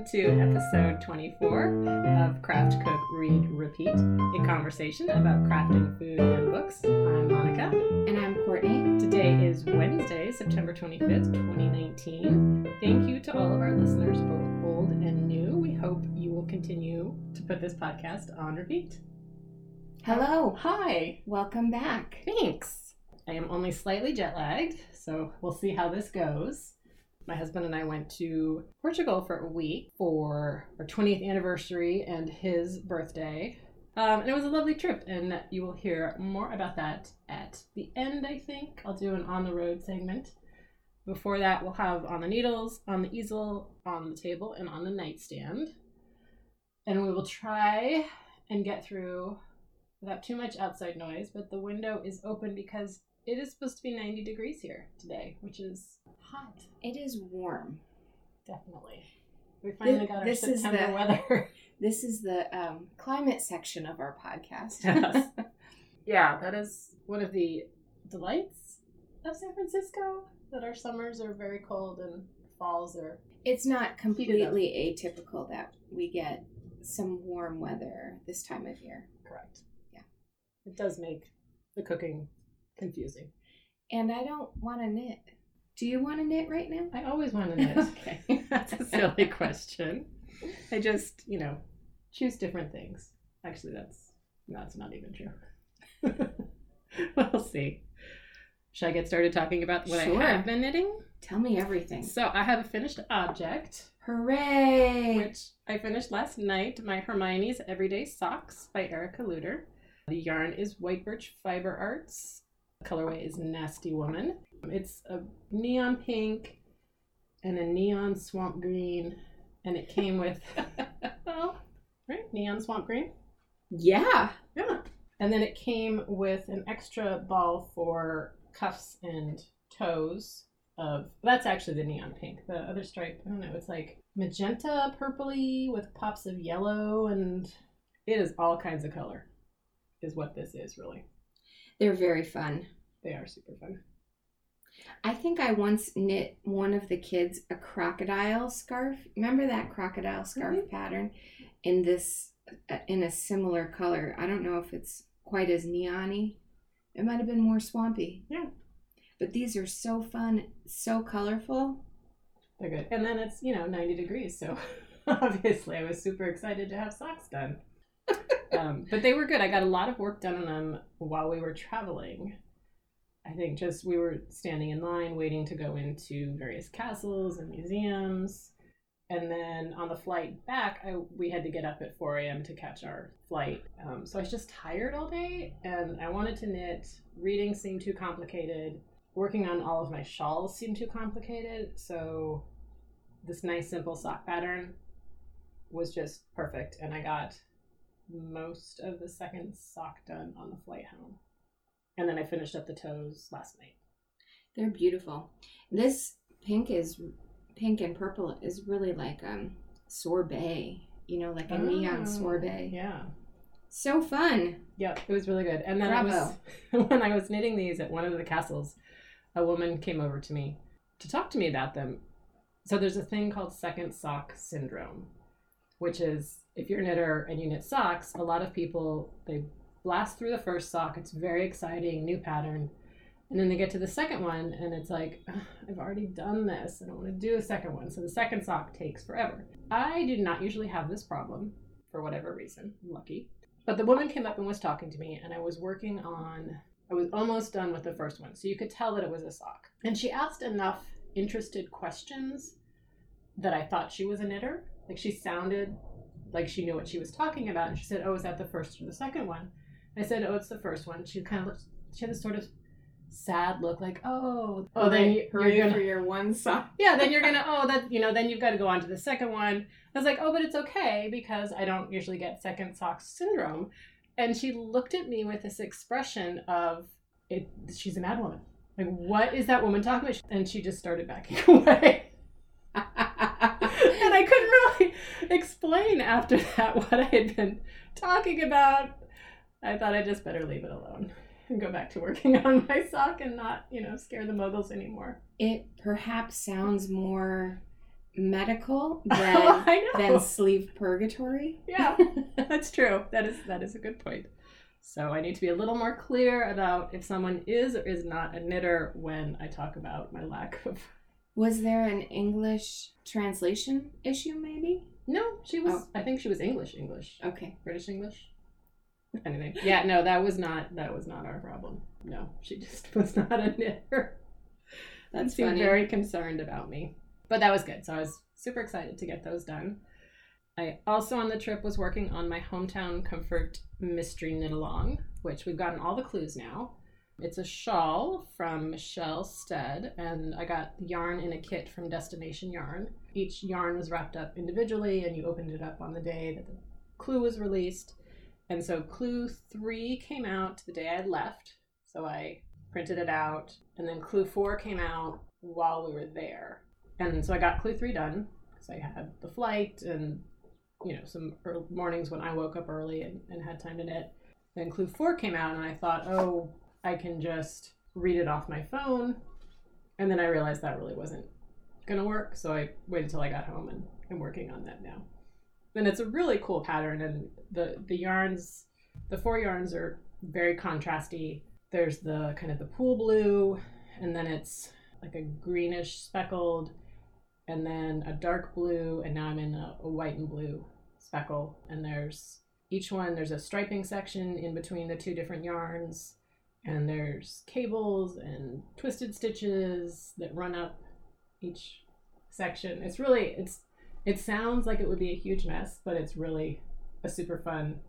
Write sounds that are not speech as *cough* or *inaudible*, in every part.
welcome to episode 24 of Craft Cook Read Repeat, a conversation about crafting food and books. I'm Monica. And I'm Courtney. Today is Wednesday, September 25th, 2019. Thank you to all of our listeners, both old and new. We hope you will continue to put this podcast on repeat. Hello. Hi. Welcome back. Thanks. I am only slightly jet lagged, so we'll see how this goes. My husband and I went to Portugal for a week for our 20th anniversary and his birthday. Um, and it was a lovely trip, and you will hear more about that at the end, I think. I'll do an on the road segment. Before that, we'll have on the needles, on the easel, on the table, and on the nightstand. And we will try and get through without too much outside noise, but the window is open because it is supposed to be 90 degrees here today, which is hot. It is warm. Definitely. We finally got our This is September the- weather. *laughs* This is the um, climate section of our podcast. Yes. *laughs* yeah, *laughs* that is one of the delights of San Francisco that our summers are very cold and falls are it's not completely atypical that we get some warm weather this time of year. correct. Yeah. It does make the cooking confusing. And I don't want to knit. Do you want to knit right now? I always want to *laughs* knit. okay. *laughs* That's a silly question. I just, you know, choose different things. Actually, that's that's not even true. *laughs* we'll see. Should I get started talking about what Sure. I have been knitting? Tell me everything. So I have a finished object, Hooray! which I finished last night. My Hermione's Everyday Socks by Erica Lueder. The yarn is White Birch Fiber Arts. Colorway is Nasty Woman. It's a neon pink and a neon swamp green, and it came with, *laughs* well, right, neon swamp green. yeah. Yeah. And then it came with an extra ball for cuffs and toes of that's actually the neon pink. The other stripe, I don't know, it's like magenta purpley with pops of yellow and it is all kinds of color is what this is really. They're very fun. They are super fun. I think I once knit one of the kids a crocodile scarf. Remember that crocodile scarf Mhm. pattern in this uh, in a similar color. I don't know if it's quite as neon-y. It might have been more swampy. Yeah. But these are so fun, so colorful. They're good. And then it's, you know, 90 degrees, so *laughs* obviously I was super excited to have socks done. *laughs* um, but they were good. I got a lot of work done on them while we were traveling. I think just we were standing in line waiting to go into various castles and museums. And then on the flight back, I, we had to get up at 4 a.m. to catch our flight. Um, so I was just tired all day and I wanted to knit. Reading seemed too complicated. Working on all of my shawls seemed too complicated. So this nice, simple sock pattern was just perfect. And I got most of the second sock done on the flight home. And then I finished up the toes last night. They're beautiful. This pink is pink and purple is really like um sorbet, you know, like a neon Oh, sorbet. Yeah. So fun. Yep, it was really good. And then I was *laughs* when I was knitting these at one of the castles, a woman came over to me to talk to me about them. So there's a thing called second sock syndrome, which is if you're a knitter and you knit socks, a lot of people they blast through the first sock. It's very exciting, new pattern. And then they get to the second one and it's like, I've already done this. I don't want to do a second one. So the second sock takes forever. I do not usually have this problem for whatever reason. I'm lucky. But the woman came up and was talking to me, and I was working on, I was almost done with the first one. So you could tell that it was a sock. And she asked enough interested questions that I thought she was a knitter. Like she sounded like she knew what she was talking about. And she said, Oh, is that the first or the second one? I said, Oh, it's the first one. She kind of looked, she had this sort of sad look, like, Oh, oh, then you, hurry you're gonna, for your one sock. *laughs* yeah, then you're gonna, oh, that, you know, then you've got to go on to the second one. I was like, oh, but it's okay because I don't usually get second sock syndrome. And she looked at me with this expression of, it, she's a mad woman. Like, what is that woman talking about? And she just started backing *laughs* away. *laughs* and I couldn't really explain after that what I had been talking about. I thought I just better leave it alone *laughs* and go back to working *laughs* on my sock and not, you know, scare the muggles anymore. it perhaps sounds more medical *laughs* Oh, than know. than sleeve purgatory. yeah, that's true. That is that is a good point. So I need to be a little more clear about if someone is or is not a knitter when I talk about my lack of. Was there an English translation issue? Maybe. No, she was. Oh. I think she was English. English. Okay. British English. *laughs* Anything. Yeah, no, that was not that was not our problem. No, she just *laughs* was not a knitter. That That's seemed funny. very concerned about me. But that was good. So I was super excited to get those done. I also on the trip was working on my hometown comfort mystery knit along, which we've gotten all the clues now. It's a shawl from Michelle Stead, and I got yarn in a kit from Destination Yarn. Each yarn was wrapped up individually, and you opened it up on the day that the clue was released. And so clue three came out the day I left. So I printed it out. And then clue four came out while we were there. And so I got clue three done because I had the flight and, you know, some mornings when I woke up early and, and had time to knit. Then clue four came out, and I thought, oh, I can just read it off my phone. And then I realized that really wasn't going to work. So I waited till I got home and I'm working on that now. And it's a really cool pattern. And the, the yarns, the four yarns are very contrasty. There's the kind of the pool blue, and then it's like a greenish speckled, and then a dark blue, and now I'm in a, a white and blue speckle. And there's each one, there's a striping section in between the two different yarns, and there's cables and twisted stitches that run up each section. It's really, it's, it sounds like it would be a huge mess, but it's really a super fun,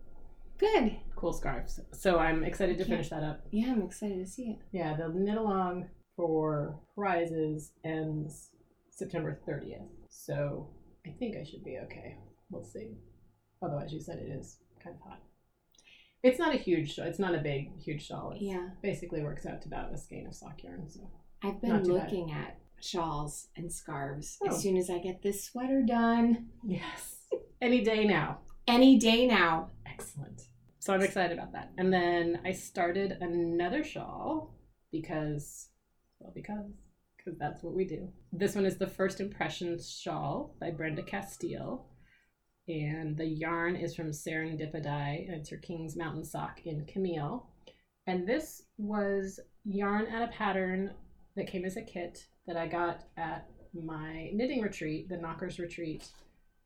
Good. cool scarf. So, I'm excited to finish that up. Yeah, I'm excited to see it. Yeah, the knit along for prizes ends September 30th. So I think I should be okay. We'll see. Otherwise, you said it is kind of hot. It's not a huge shawl. It's not a big, huge shawl. It's Yeah. basically works out to about a skein of sock yarn. So I've been too bad. looking at shawls and scarves Oh. as soon as I get this sweater done. yes, *laughs* any day now. Any day now. Excellent. So I'm excited about that. And then I started another shawl because, well, because because that's what we do. This one is the First Impressions shawl by Brenda Castile. And the yarn is from Serendipity, and it's her King's Mountain sock in Camille. And this was yarn and a pattern that came as a kit that I got at my knitting retreat, the Knockers Retreat,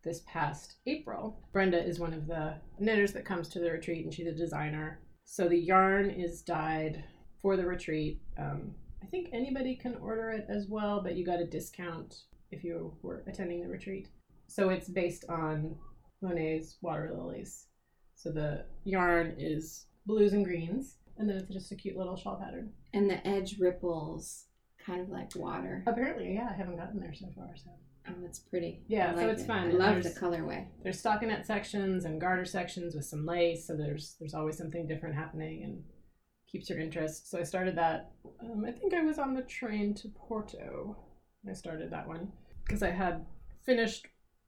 this past April. Brenda is one of the knitters that comes to the retreat, and she's a designer. So the yarn is dyed for the retreat. Um, I think anybody can order it as well, but you got a discount if you were attending the retreat. So it's based on Monet's water lilies. So the yarn is blues and greens, and then it's just a cute little shawl pattern. And the edge ripples kind of like water. Apparently, yeah, I haven't gotten there so far. So Oh, that's pretty. Yeah, I so it's it. fun. I And love the colorway. there's stockinette sections and garter sections with some lace so there's there's always something different happening and keeps your interest so i started that um, i think i was on the train to porto i started that one because i had finished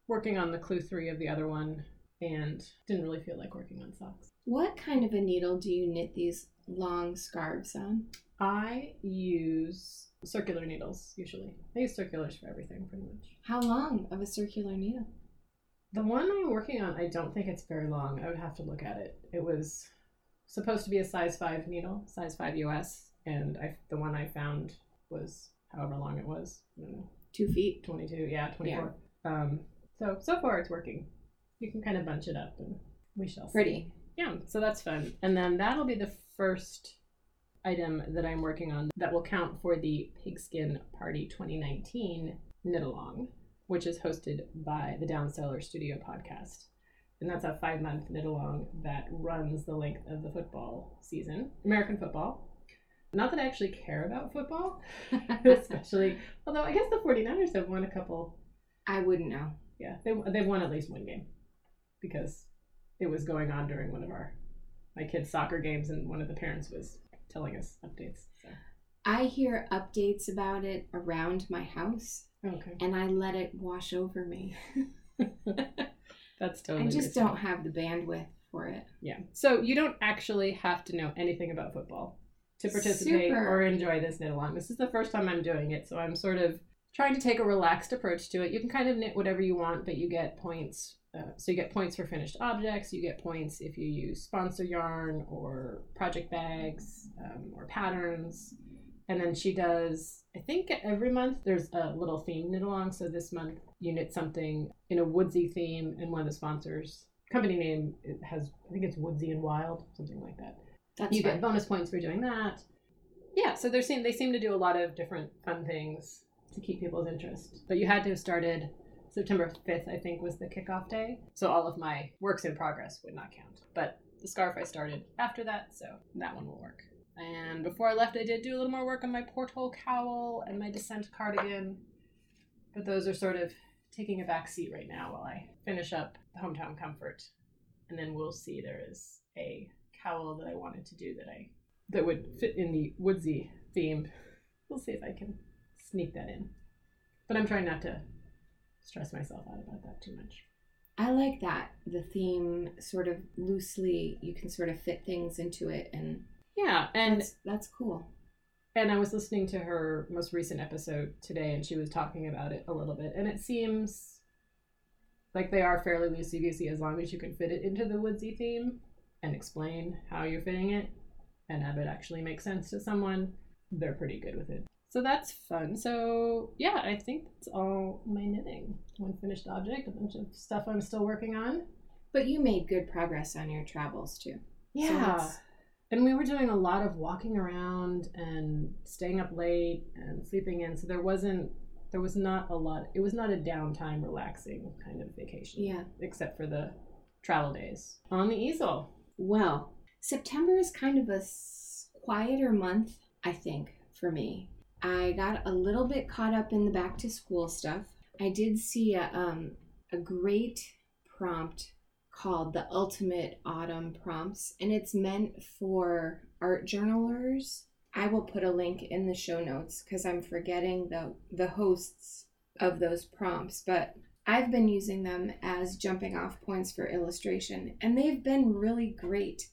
working on the clue three of the other one and didn't really feel like working on socks What kind of a needle do you knit these long scarves on? i use circular needles usually i use circulars for everything pretty much How long of a circular needle? The one I'm working on, I don't think it's very long. I would have to look at it. It was supposed to be a size 5 needle, size 5 US, and I the one I found was however long it was. Know, Two feet. 22, yeah, 24. Yeah. Um, so so far it's working. You can kind of bunch it up and we shall see. Pretty. Yeah, so that's fun. And then that'll be the first item that I'm working on that will count for the Pigskin Party 2019 knit along, which is hosted by the Down Cellar Studio podcast. And that's a five month knit along that runs the length of the football season, American football. Not that I actually care about football, *laughs* especially, *laughs* although I guess the 49ers have won a couple I wouldn't know. yeah, they they've won at least one game because it was going on during one of our my kids' soccer games, and one of the parents was telling us updates. So I hear updates about it around my house okay, and I let it wash over me. *laughs* that's totally. I just reasonable. don't have the bandwidth for it. Yeah, so you don't actually have to know anything about football to participate Super. or enjoy this knit along. This is the first time I'm doing it, so I'm sort of trying to take a relaxed approach to it. You can kind of knit whatever you want, but you get points. Uh, so you get points for finished objects. You get points if you use sponsor yarn or project bags um, or patterns. And then she does, I think every month there's a little theme knit along. So this month you knit something in a woodsy theme, and one of the sponsors company name it has I think it's Woodsy and Wild, something like that. That's you fun. get bonus points for doing that. Yeah, so they seem they seem to do a lot of different fun things to keep people's interest. But you had to have started September 5th, I think, was the kickoff day. So all of my works in progress would not count. But the scarf I started after that, so that one will work. And before I left, I did do a little more work on my porthole cowl and my descent cardigan. But those are sort of taking a back seat right now while I finish up the hometown comfort. And then we'll see there is a cowl that I wanted to do that I that would fit in the woodsy theme. We'll see if I can sneak that in. But I'm trying not to stress myself out about that too much. I like that. The theme sort of loosely, you can sort of fit things into it, and Yeah, and that's, that's cool. and I was listening to her most recent episode today, and she was talking about it a little bit, and it seems like they are fairly loosey goosey as long as you can fit it into the woodsy theme and explain how you're fitting it, and have it actually make sense to someone. They're pretty good with it. So that's fun. So yeah, I think that's all my knitting. One finished object, a bunch of stuff I'm still working on. But you made good progress on your travels too. Yeah. that's- and we were doing a lot of walking around and staying up late and sleeping in. So there wasn't, there was not a lot, it was not a downtime, relaxing kind of vacation. yeah. Except for the travel days on the easel. Well, September is kind of a quieter month, I think, for me. I got a little bit caught up in the back to school stuff. I did see a, um, a great prompt called the Ultimate Autumn Prompts, and it's meant for art journalers. I will put a link in the show notes because I'm forgetting the, the hosts of those prompts, but I've been using them as jumping off points for illustration, and they've been really great.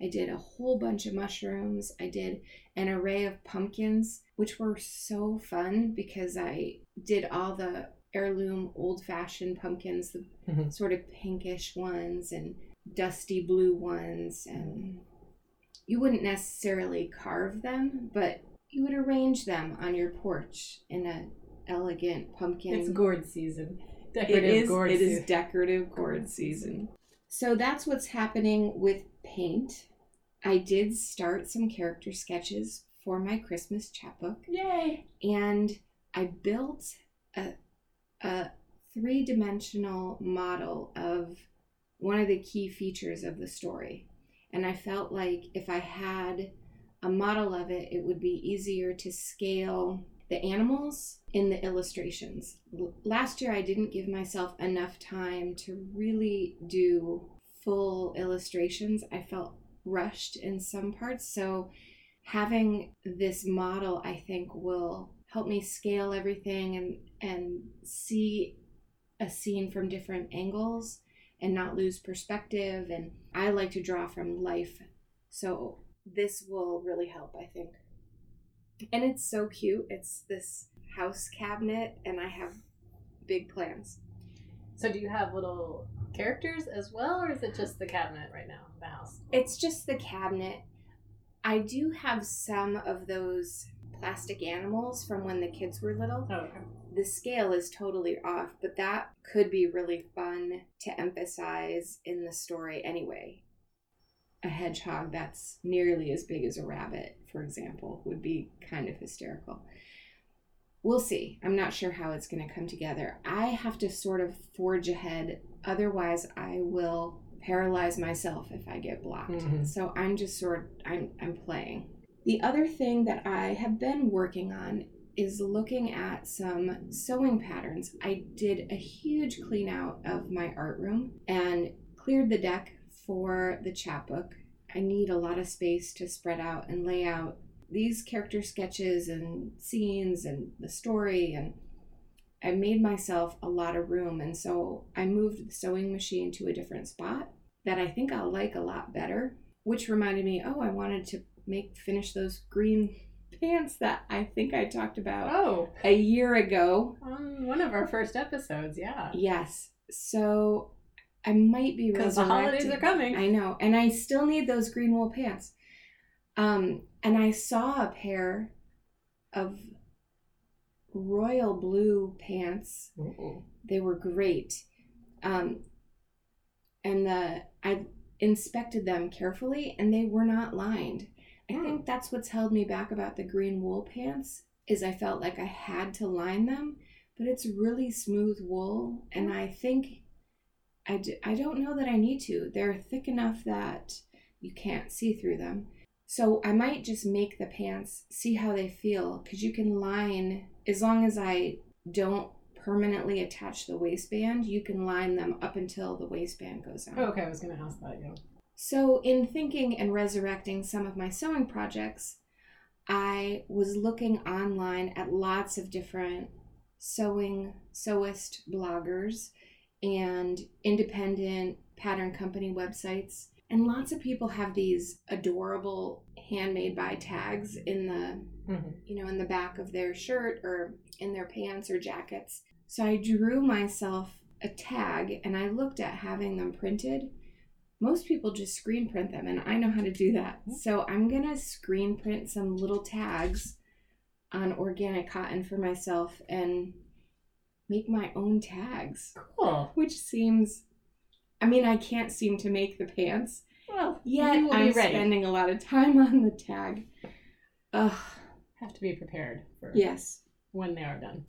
I did a whole bunch of mushrooms. I did an array of pumpkins, which were so fun because I did all the heirloom old fashioned pumpkins, the Mhm. sort of pinkish ones and dusty blue ones. And you wouldn't necessarily carve them, but you would arrange them on your porch in a elegant pumpkin It's gourd season. Decorative is gourd it is season. decorative gourd season so that's what's happening with paint i did start some character sketches for my christmas chapbook Yay! and i built a, a three-dimensional model of one of the key features of the story and i felt like if i had a model of it it would be easier to scale the animals in the illustrations. L- Last year, I didn't give myself enough time to really do full illustrations. I felt rushed in some parts. So, having this model, I think, will help me scale everything and, and see a scene from different angles and not lose perspective. And I like to draw from life. So, this will really help, I think and it's so cute. It's this house cabinet, and I have big plans. So do you have little characters as well, or is it just the cabinet right now, the house? It's just the cabinet. I do have some of those plastic animals from when the kids were little. Oh, okay. The scale is totally off, but that could be really fun to emphasize in the story anyway. A hedgehog that's nearly as big as a rabbit, for example, would be kind of hysterical. We'll see. I'm not sure how it's going to come together. I have to sort of forge ahead, otherwise, I will paralyze myself if I get blocked. Mhm. So I'm just sort I'm I'm playing. The other thing that I have been working on is looking at some sewing patterns. I did a huge clean out of my art room and cleared the deck for the chapbook. I need a lot of space to spread out and lay out these character sketches and scenes and the story and I made myself a lot of room and so I moved the sewing machine to a different spot that I think I'll like a lot better, which reminded me, oh, I wanted to make finish those green *laughs* pants that I think I talked about Oh, a year ago. on one of our first episodes, yeah. Yes. So I might be Because the holidays are coming. I know. And I still need those green wool pants. Um, and I saw a pair of royal blue pants. Ooh. They were great. Um, and the I inspected them carefully and they were not lined. I Hmm. think that's what's held me back about the green wool pants is I felt like I had to line them, but it's really smooth wool and I think I, d- I don't know that I need to. They're thick enough that you can't see through them. So I might just make the pants, see how they feel, because you can line, as long as I don't permanently attach the waistband, you can line them up until the waistband goes on. Oh, okay, I was going to ask that, yeah. So, in thinking and resurrecting some of my sewing projects, I was looking online at lots of different sewing sewist bloggers and independent pattern company websites. And lots of people have these adorable handmade by tags in the Mhm. you know, in the back of their shirt or in their pants or jackets. So I drew myself a tag and I looked at having them printed. Most people just screen print them, and I know how to do that. So I'm gonna screen print some little tags on organic cotton for myself and make my own tags, Cool. which seems, I mean, I can't seem to make the pants. Well, Yet you will I'm be ready. spending a lot of time on the tag. Ugh, Have to be prepared for yes. when they are done.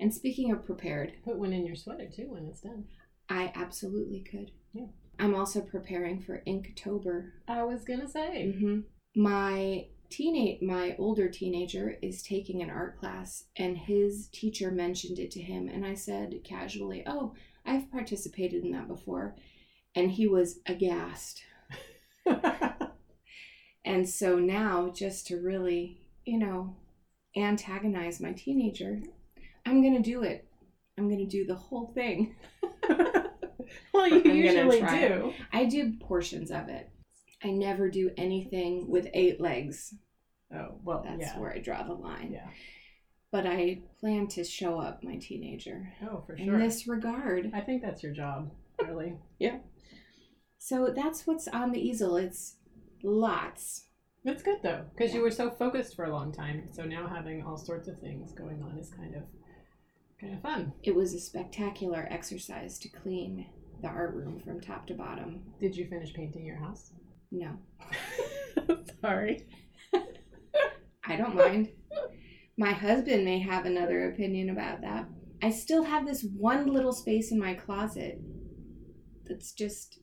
And speaking of prepared, Put one in your sweater too when it's done. I absolutely could. Yeah. I'm also preparing for Inktober. I was gonna say. hmm My teenage, my older teenager is taking an art class, and his teacher mentioned it to him, and I said casually, "Oh, I've participated in that before," and he was aghast. *laughs* And so now, just to really, you know, antagonize my teenager, I'm gonna do it. I'm gonna do the whole thing. *laughs* well, you *laughs* I'm usually do. I do portions of it. I never do anything with eight legs. Oh well, That's yeah, where I draw the line. yeah. But I plan to show up my teenager Oh, for sure. in this regard. I think that's your job, really. So that's what's on the easel. It's lots. It's good though, because Yeah. you were so focused for a long time. So now having all sorts of things going on is kind of kind of fun. It was a spectacular exercise to clean the art room from top to bottom. Did you finish painting your house? No, *laughs* Sorry. *laughs* I don't mind. My husband may have another opinion about that. I still have this one little space in my closet that's just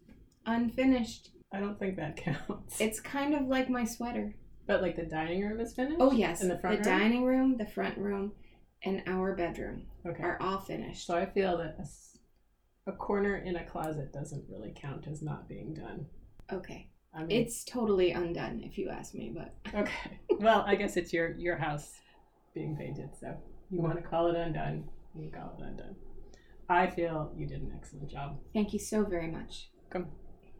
unfinished. I don't think that counts. It's kind of like my sweater. but like the dining room is finished. Oh, yes. In the front room? dining room, the front room, and our bedroom Okay. are all finished. So I feel that a corner in a closet doesn't really count as not being done. Okay. I mean, It's totally undone if you ask me, but *laughs* okay. Well, I guess it's your your house being painted, so you want to call it undone. You call it undone. I feel you did an excellent job. thank you so very much.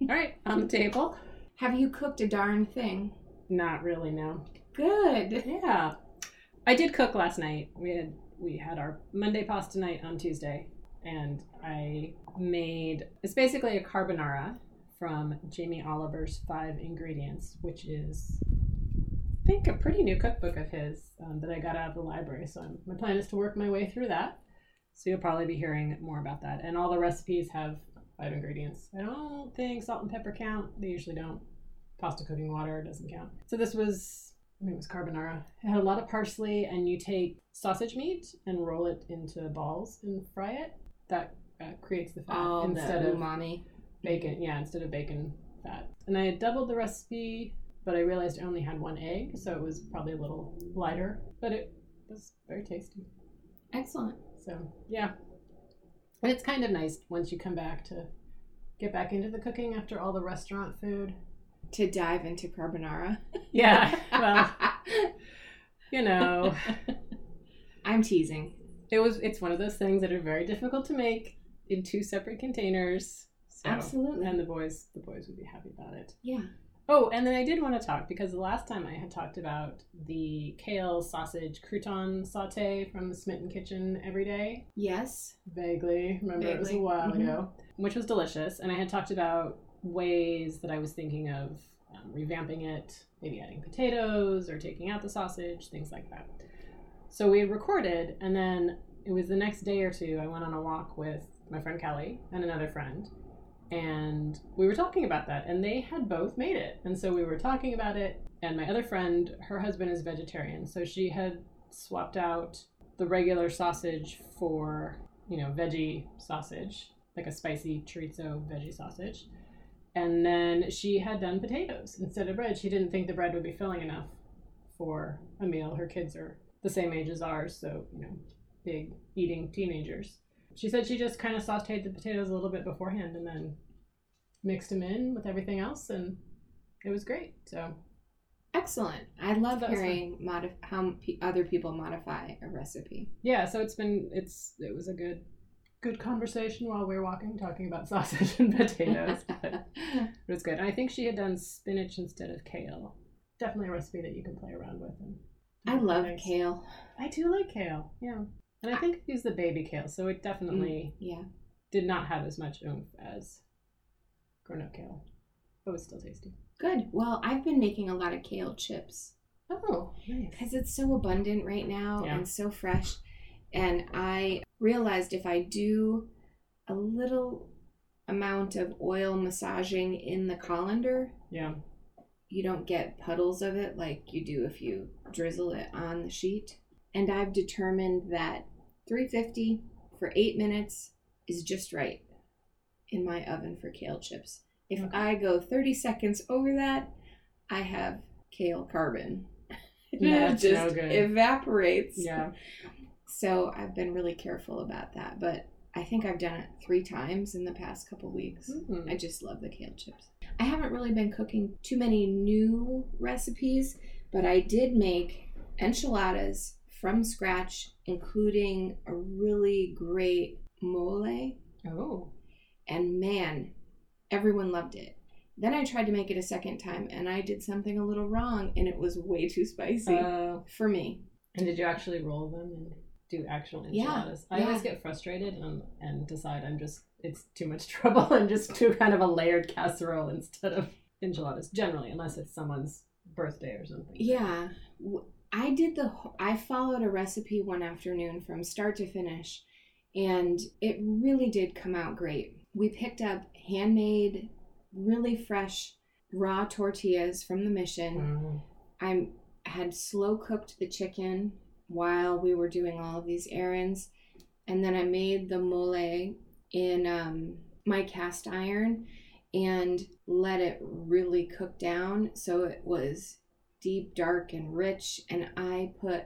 All right, on the table. Have you cooked a darn thing? Not really, no. Good. Yeah, I did cook last night. We had we had our Monday pasta night on Tuesday, and I made it's basically a carbonara from Jamie Oliver's Five Ingredients, which is I think a pretty new cookbook of his um, that I got out of the library. So I'm, my plan is to work my way through that. So you'll probably be hearing more about that. And all the recipes have five ingredients. I don't think salt and pepper count. They usually don't. Pasta cooking water doesn't count. So this was I think it was carbonara. It had a lot of parsley, and you take sausage meat and roll it into balls and fry it. That uh, creates the fat All instead the of umami. bacon. Yeah, instead of bacon fat. And I had doubled the recipe, but I realized I only had one egg, so it was probably a little lighter. But it was very tasty. Excellent. So yeah, and it's kind of nice once you come back to get back into the cooking after all the restaurant food. To dive into carbonara. Yeah, *laughs* well, you know. *laughs* I'm teasing. It was. It's one of those things that are very difficult to make in two separate containers. So, Absolutely. And the boys, the boys would be happy about it. Yeah. Oh, and then I did want to talk because the last time I had talked about the kale sausage crouton saute from the Smitten Kitchen every day. Yes. Vaguely. Remember it was a Vaguely. while Mhm. ago, which was delicious. And I had talked about ways that I was thinking of um, revamping it, maybe adding potatoes or taking out the sausage, things like that. So we had recorded, and then it was the next day or two. I went on a walk with my friend Kelly and another friend, and we were talking about that, and they had both made it. And so we were talking about it, and my other friend, her husband is vegetarian, so she had swapped out the regular sausage for, you know, veggie sausage, like a spicy chorizo veggie sausage. And then she had done potatoes instead of bread. She didn't think the bread would be filling enough for a meal. Her kids are the same age as ours, so, you know, big eating teenagers. She said she just kind of sauteed the potatoes a little bit beforehand and then mixed them in with everything else, and it was great. So, Excellent. I love hearing modif- how pe- other people modify a recipe. yeah, so it's been it's it was a good good conversation while we were walking talking about *laughs* sausage and potatoes. but *laughs* it was good. And I think she had done spinach instead of kale. Definitely a recipe that you can play around with. And I love Nice. kale. I do like kale. Yeah. And I think I used the baby kale, so it definitely mm, Yeah. did not have as much oomph as grown up kale. But it was still tasty. Good. Well, I've been making a lot of kale chips Oh, nice. because it's so abundant right now Yeah. and so fresh. And I realized if I do a little amount of oil massaging in the colander, Yeah. you don't get puddles of it like you do if you drizzle it on the sheet. And I've determined that 350 for eight minutes is just right in my oven for kale chips. If Okay. I go 30 seconds over that, I have kale carbon. *laughs* Yeah, it no just good. evaporates. Yeah. So I've been really careful about that. But I think I've done it three times in the past couple weeks. Mhm. I just love the kale chips. I haven't really been cooking too many new recipes, but I did make enchiladas from scratch, including a really great mole. Oh. And man, everyone loved it. Then I tried to make it a second time and I did something a little wrong and it was way too spicy Uh, for me. and did you actually roll them and do actual enchiladas? Yeah, enchiladas? I always get frustrated and, and decide I'm just, it's too much *laughs* trouble and just do kind of a layered casserole instead of enchiladas, generally, unless it's someone's birthday or something. Yeah. I did the I followed a recipe one afternoon from start to finish and it really did come out great. We picked up handmade really fresh raw tortillas from the mission. Mm. I had slow cooked the chicken while we were doing all of these errands and then I made the mole in um, my cast iron and let it really cook down so it was deep, dark, and rich. And I put,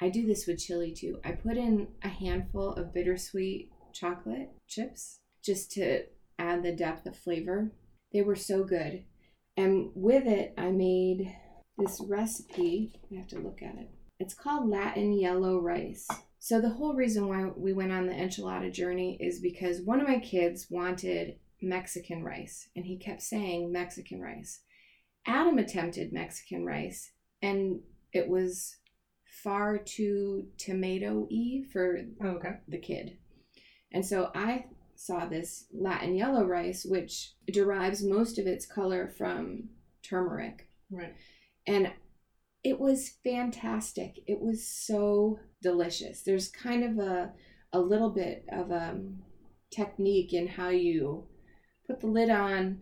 I do this with chili too. I put in a handful of bittersweet chocolate chips just to add the depth of flavor. They were so good. And with it, I made this recipe. I have to look at it. It's called Latin yellow rice. So, the whole reason why we went on the enchilada journey is because one of my kids wanted Mexican rice, and he kept saying Mexican rice. Adam attempted Mexican rice, and it was far too tomato y for Oh, okay. the kid. And so I saw this Latin yellow rice, which derives most of its color from turmeric. Right. And it was fantastic. It was so delicious. There's kind of a, a little bit of a technique in how you put the lid on,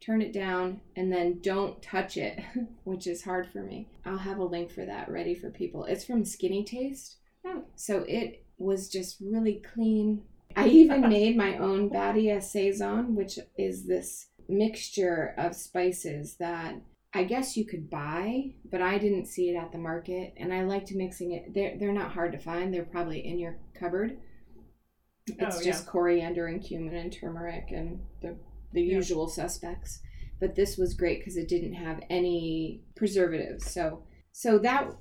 turn it down, and then don't touch it, *laughs* which is hard for me. I'll have a link for that ready for people. It's from Skinny Taste. Hmm. So it was just really clean. I even *laughs* made my own Badia Sazón, which is this mixture of spices that I guess you could buy, but I didn't see it at the market, and I liked mixing it. They're they're not hard to find. They're probably in your cupboard. It's Oh, just coriander and cumin and turmeric and the the Yeah. usual suspects. But this was great because it didn't have any preservatives. So so that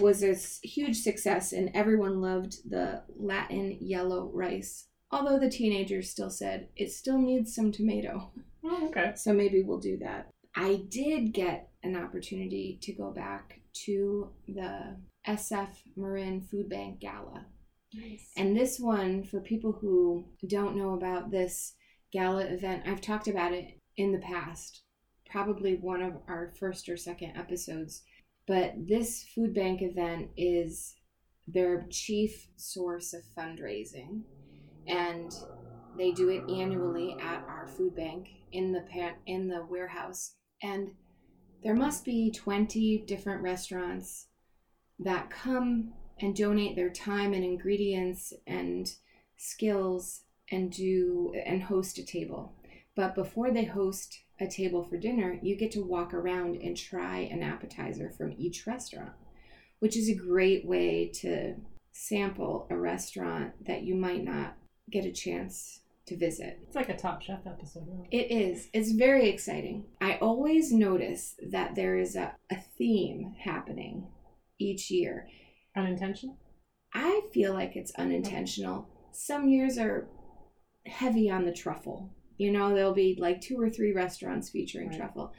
was a huge success, and everyone loved the Latin yellow rice. Although the teenagers still said it still needs some tomato. Oh, okay. *laughs* So maybe we'll do that. I did get an opportunity to go back to the SF Marin Food Bank Gala. Nice. And this one, for people who don't know about this gala event, I've talked about it in the past, probably one of our first or second episodes. But this food bank event is their chief source of fundraising. And they do it annually at our food bank in the pan- in the warehouse. And there must be 20 different restaurants that come and donate their time and ingredients and skills and do and host a table. But before they host a table for dinner, you get to walk around and try an appetizer from each restaurant, which is a great way to sample a restaurant that you might not get a chance to visit. It's like a Top Chef episode. Really. It is. It's very exciting. I always notice that there is a, a theme happening each year. Unintentional? I feel like it's unintentional. Some years are heavy on the truffle. You know, there'll be like two or three restaurants featuring Right. truffle.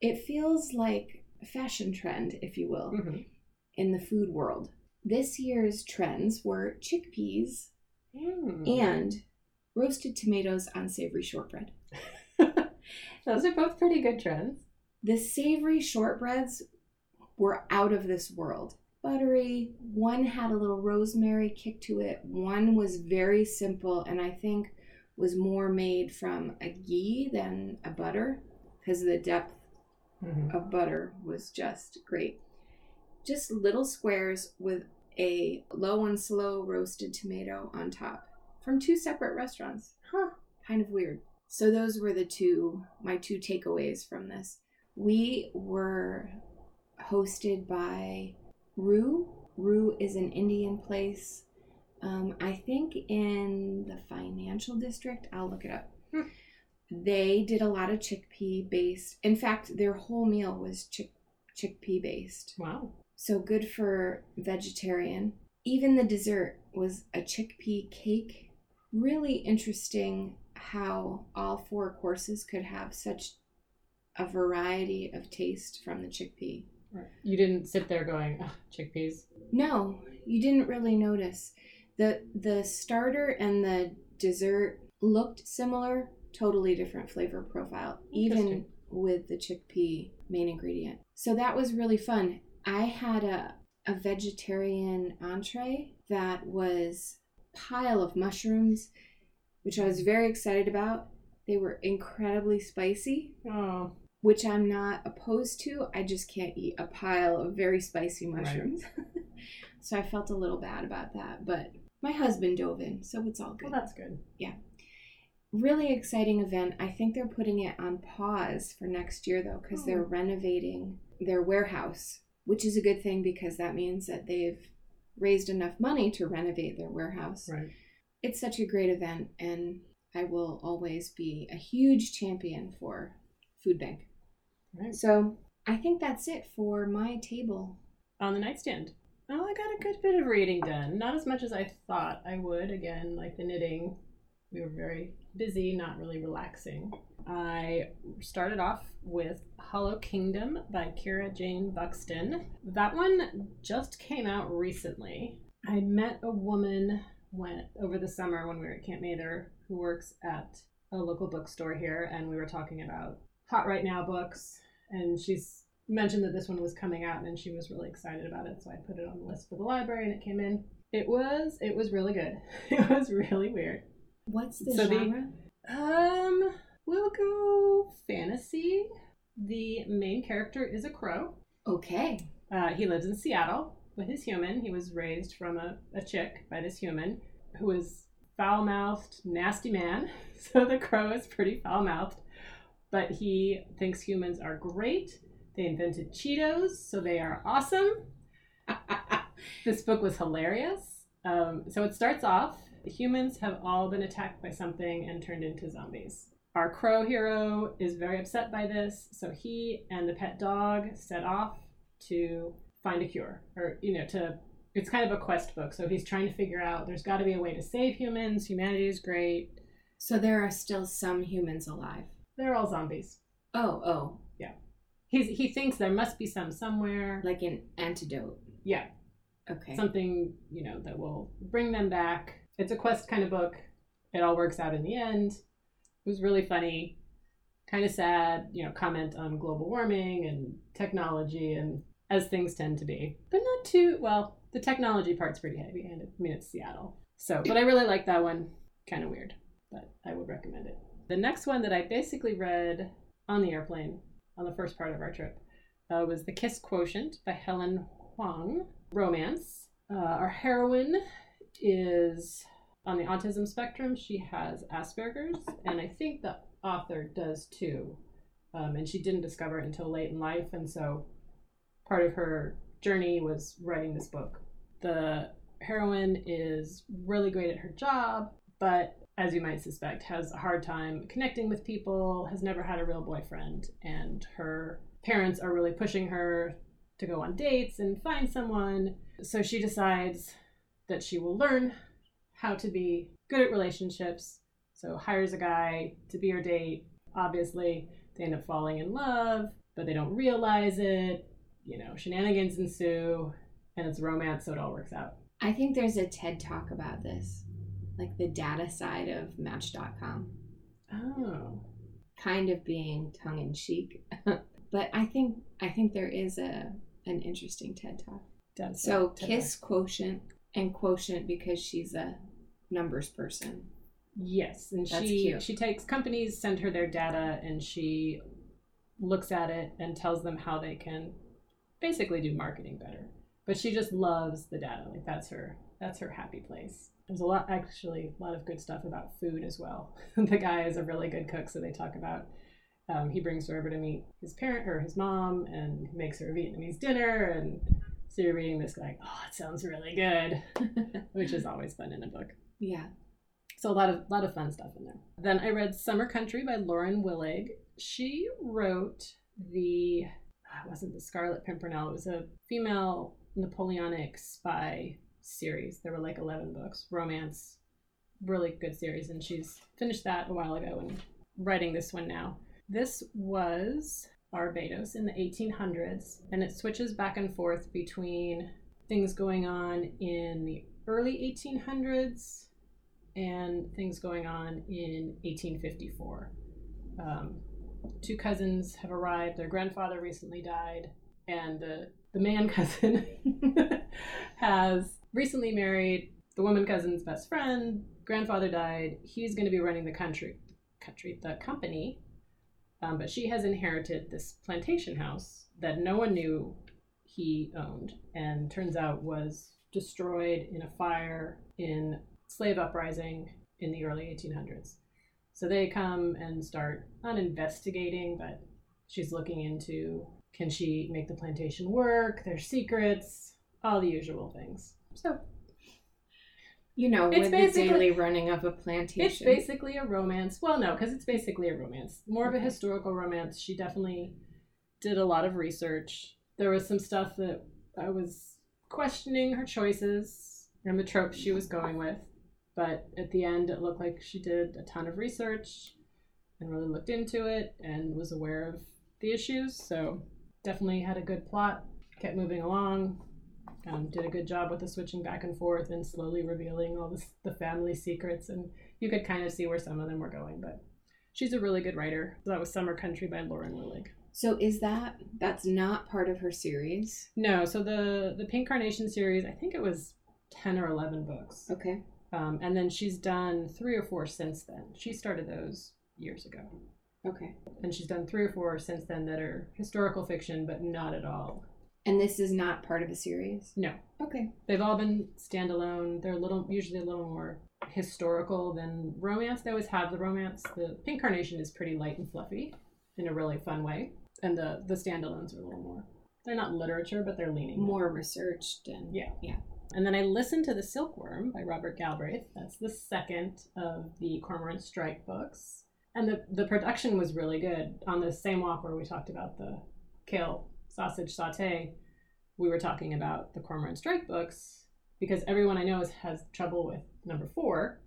It feels like a fashion trend, if you will, Mm-hmm. in the food world. This year's trends were chickpeas Mm. and roasted tomatoes on savory shortbread. *laughs* Those are both pretty good trends. The savory shortbreads were out of this world. Buttery, one had a little rosemary kick to it, one was very simple and I think was more made from a ghee than a butter because the depth Mm-hmm. of butter was just great. Just little squares with a low and slow roasted tomato on top from two separate restaurants. Huh, kind of weird. So those were the two my two takeaways from this. We were hosted by Rooh. Rooh is an Indian place. Um, I think in the financial district. I'll look it up. Hmm. They did a lot of chickpea based. In fact, their whole meal was chick chickpea based. Wow. So good for vegetarian. Even the dessert was a chickpea cake. Really interesting how all four courses could have such a variety of taste from the chickpea. Right. You didn't sit there going, "Ugh, chickpeas. No, you didn't really notice. The the starter and the dessert looked similar, totally different flavor profile, even with the chickpea main ingredient. So that was really fun. I had a a vegetarian entree that was pile of mushrooms, which I was very excited about. They were incredibly spicy, Oh, which I'm not opposed to. I just can't eat a pile of very spicy Right. mushrooms. *laughs* so I felt a little bad about that, but my husband dove in, so it's all good. well, that's good. Yeah. Really exciting event. I think they're putting it on pause for next year though because they're Oh. renovating their warehouse, which is a good thing because that means that they've raised enough money to renovate their warehouse. Right. It's such a great event and I will always be a huge champion for Food Bank. Right. So, I think that's it for my table. On the nightstand. Oh, I got a good bit of reading done. Not as much as I thought I would. Again, like the knitting, we were very busy, not really relaxing. I started off with Hollow Kingdom by Kira Jane Buxton. That one just came out recently. I met a woman when over the summer when we were at Camp Mather who works at a local bookstore here, and we were talking about hot right now books. And she's mentioned that this one was coming out, and she was really excited about it. So I put it on the list for the library, and it came in. It was it was really good. *laughs* It was really weird. What's the So the- genre? Um, we'll go fantasy. The main character is a crow. okay. Uh, he lives in Seattle with his human. He was raised from a, a chick by this human who is foul mouthed, nasty man. *laughs* So the crow is pretty foul mouthed. But he thinks humans are great. They invented Cheetos, so they are awesome. *laughs* This book was hilarious. Um, so it starts off humans have all been attacked by something and turned into zombies. Our crow hero is very upset by this, so he and the pet dog set off to find a cure. Or, you know, to. It's kind of a quest book, so he's trying to figure out there's got to be a way to save humans. Humanity is great. so there are still some humans alive. They're all zombies. Oh, oh. Yeah. He's he thinks there must be some somewhere. Like an antidote. Yeah. Okay. Something, you know, that will bring them back. It's a quest kind of book. It all works out in the end. It was really funny, kind of sad, you know, comment on global warming and technology and as things tend to be. But not too well, the technology part's pretty heavy handed. I mean it's Seattle. So but I really like that one. Kind of weird. But I would recommend it. The next one that I basically read on the airplane on the first part of our trip uh, was The Kiss Quotient by Helen Hoang. Romance. Uh, our heroine is on the autism spectrum. She has Asperger's, and I think the author does too. Um, and she didn't discover it until late in life, and so part of her journey was writing this book. The heroine is really great at her job, but as you might suspect, has a hard time connecting with people, has never had a real boyfriend, and her parents are really pushing her to go on dates and find someone. So she decides that she will learn how to be good at relationships. So hires a guy to be her date. Obviously, they end up falling in love, but they don't realize it. You know, shenanigans ensue, and it's romance, so it all works out. I think there's a TED talk about this, like the data side of Match.com. Oh. Kind of being tongue in cheek. *laughs* but I think I think there is a an interesting TED talk. That's So it. kiss quotient and quotient because she's a numbers person. Yes, and That's she cute. she takes companies send her their data and she looks at it and tells them how they can basically do marketing better. But she just loves the data. Like that's her that's her happy place. There's a lot actually a lot of good stuff about food as well. *laughs* the guy is a really good cook, so they talk about um, he brings her over to meet his parent or his mom and makes her a Vietnamese dinner and so you're reading this like, oh, it sounds really good, *laughs* which is always fun in a book. Yeah. So a lot of lot of fun stuff in there. Then I read Summer Country by Lauren Willig. She wrote the it wasn't the Scarlet Pimpernel. It was a female Napoleonic spy series. There were like eleven books, romance, really good series, and she's finished that a while ago and writing this one now. This was Barbados in the 1800s, and it switches back and forth between things going on in the early 1800s and things going on in 1854. Um, two cousins have arrived. Their grandfather recently died, and the the man *laughs* cousin *laughs* has recently married the woman cousin's best friend. Grandfather died. He's going to be running the country, country, the company, um, but she has inherited this plantation house that no one knew he owned, and turns out was destroyed in a fire in slave uprising in the early 1800s. So they come and start not investigating, but she's looking into can she make the plantation work, their secrets, all the usual things. So You know, It's with the daily running of a plantation. it's basically a romance. Well, no, because it's basically a romance. More of a historical romance. She definitely did a lot of research. There was some stuff that I was questioning her choices and the tropes she was going with. But at the end, it looked like she did a ton of research and really looked into it and was aware of the issues. So definitely had a good plot, kept moving along, um, did a good job with the switching back and forth and slowly revealing all this, the family secrets. And you could kind of see where some of them were going. But she's a really good writer. So that was Summer Country by Lauren Willig. So is that that's not part of her series? No, so the the Pink Carnation series, I think it was ten or eleven books, Okay. um, and then she's done three or four since then. She started those years ago, Okay. and she's done three or four since then that are historical fiction, but not at all. And this is not part of a series? No, Okay. they've all been standalone. They're a little, usually a little more historical than romance. They always have the romance. The Pink Carnation is pretty light and fluffy in a really fun way, and the the standalones are a little more. They're not literature, but they're leaning More researched and Yeah. Yeah. And then I listened to The Silkworm by Robert Galbraith. That's the second of the Cormoran Strike books. And the, the production was really good. On the same walk where we talked about the kale sausage saute, we were talking about the Cormoran Strike books because everyone I know is, has trouble with number four.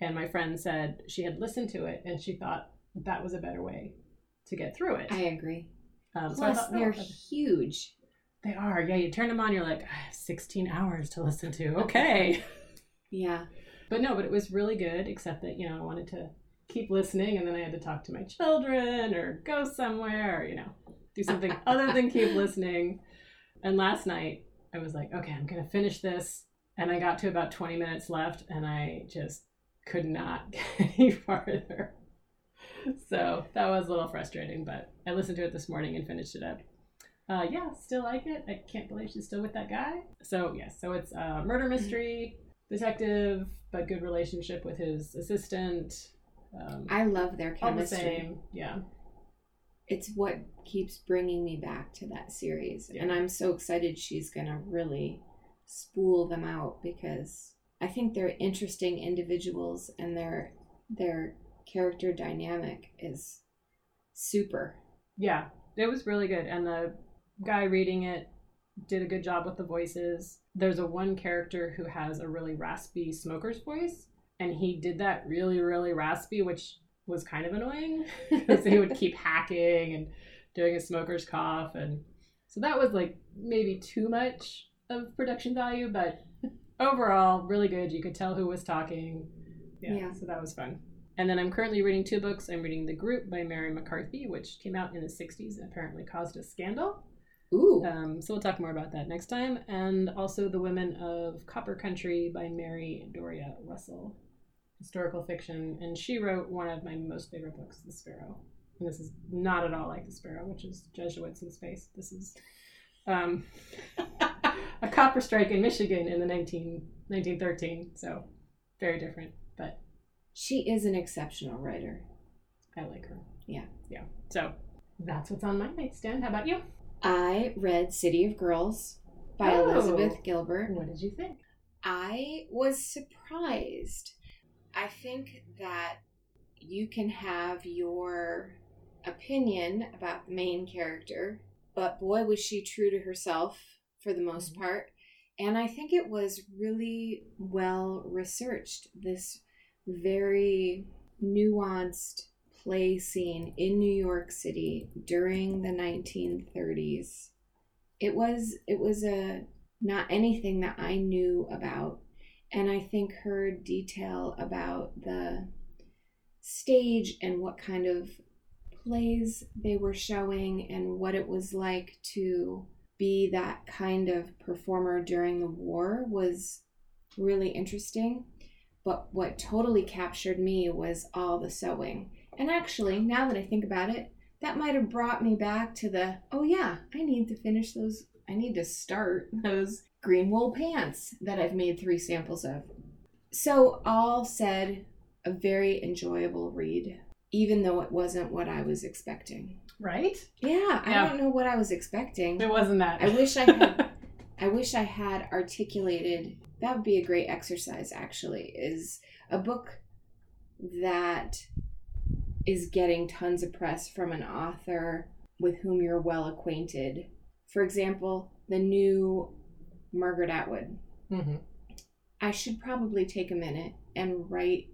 And my friend said she had listened to it and she thought that was a better way to get through it. I agree. Um, so I Plus, thought, oh, they're okay. huge. they are. Yeah, you turn them on, you're like, I have 16 hours to listen to. *laughs* Okay. Yeah. but no, but it was really good, except that, you know, I wanted to keep listening and then I had to talk to my children or go somewhere or, you know, do something other than keep listening. And last night I was like, okay, I'm going to finish this. And I got to about 20 minutes left and I just could not *laughs* get any farther. So that was a little frustrating, but I listened to it this morning and finished it up. Uh, yeah, still like it. I can't believe she's still with that guy. So, yes, so it's a murder mystery, detective, but good relationship with his assistant. Um, I love their all the chemistry. same. Yeah. It's what keeps bringing me back to that series. Yeah. And I'm so excited she's going to really spool them out because I think they're interesting individuals and their their character dynamic is super. Yeah, it was really good. And the guy reading it did a good job with the voices. There's a one character who has a really raspy smoker's voice, and he did that really, really raspy, which was kind of annoying *laughs* because he would keep hacking and doing a smoker's cough. And so that was like maybe too much of production value, but overall, really good. You could tell who was talking. Yeah, Yeah. so that was fun. And then I'm currently reading two books. I'm reading The Group by Mary McCarthy, which came out in the 60s and apparently caused a scandal. Ooh. Um, so we'll talk more about that next time. And also The Women of Copper Country by Mary Doria Russell, historical fiction. And she wrote one of my most favorite books, The Sparrow. And this is not at all like The Sparrow, which is Jesuits in space. This is um, *laughs* a copper strike in Michigan in the 19, 1913. So very different, but she is an exceptional writer. I like her. Yeah. Yeah. So that's what's on my nightstand. How about you? I read City of Girls by Oh. Elizabeth Gilbert. What did you think? I was surprised. I think that you can have your opinion about the main character, but boy, was she true to herself for the most Mhm. part. And I think it was really well researched. This very nuanced play scene in New York City during the 1930s. It was it was a not anything that I knew about. And I think her detail about the stage and what kind of plays they were showing and what it was like to be that kind of performer during the war was really interesting. But what totally captured me was all the sewing. And actually, now that I think about it, that might have brought me back to the oh, yeah, I need to finish those, I need to start *laughs* those green wool pants that I've made three samples of. So, all said, a very enjoyable read, even though it wasn't what I was expecting. Right? Yeah, I Yeah. don't know what I was expecting. It wasn't that. I wish I had *laughs* I wish I had articulated that would be a great exercise actually is a book that is getting tons of press from an author with whom you're well acquainted. For example, the new Margaret Atwood. hmm I should probably take a minute and write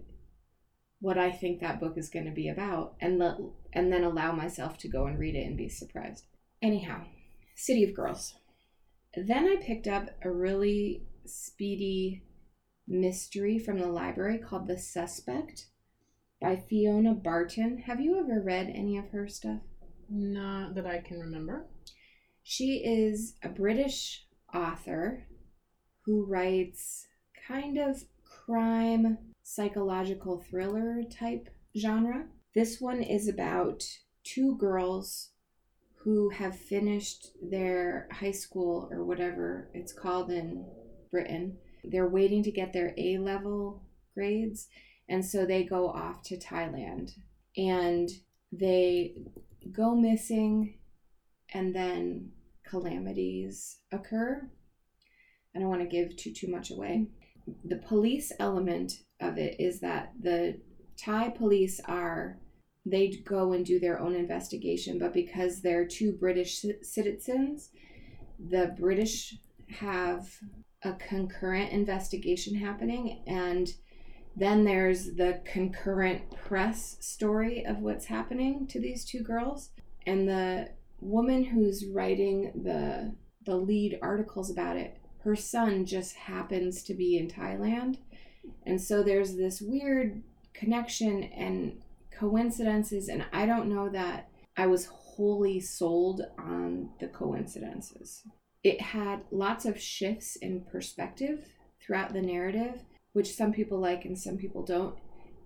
what I think that book is going to be about and let, and then allow myself to go and read it and be surprised. Anyhow, City of Girls. Then I picked up a really speedy mystery from the library called The Suspect by Fiona Barton. Have you ever read any of her stuff? Not that I can remember. She is a British author who writes kind of crime, psychological thriller type genre. This one is about two girls who have finished their high school or whatever it's called in Britain. They're waiting to get their A level grades, and so they go off to Thailand and they go missing, and then calamities occur. I don't want to give too too much away. The police element of it is that the Thai police are they go and do their own investigation, but because they're two British citizens, the British have a concurrent investigation happening and Then there's the concurrent press story of what's happening to these two girls. And the woman who's writing the the lead articles about it, her son just happens to be in Thailand. And so there's this weird connection and coincidences and I don't know that I was wholly sold on the coincidences. It had lots of shifts in perspective throughout the narrative, which some people like and some people don't.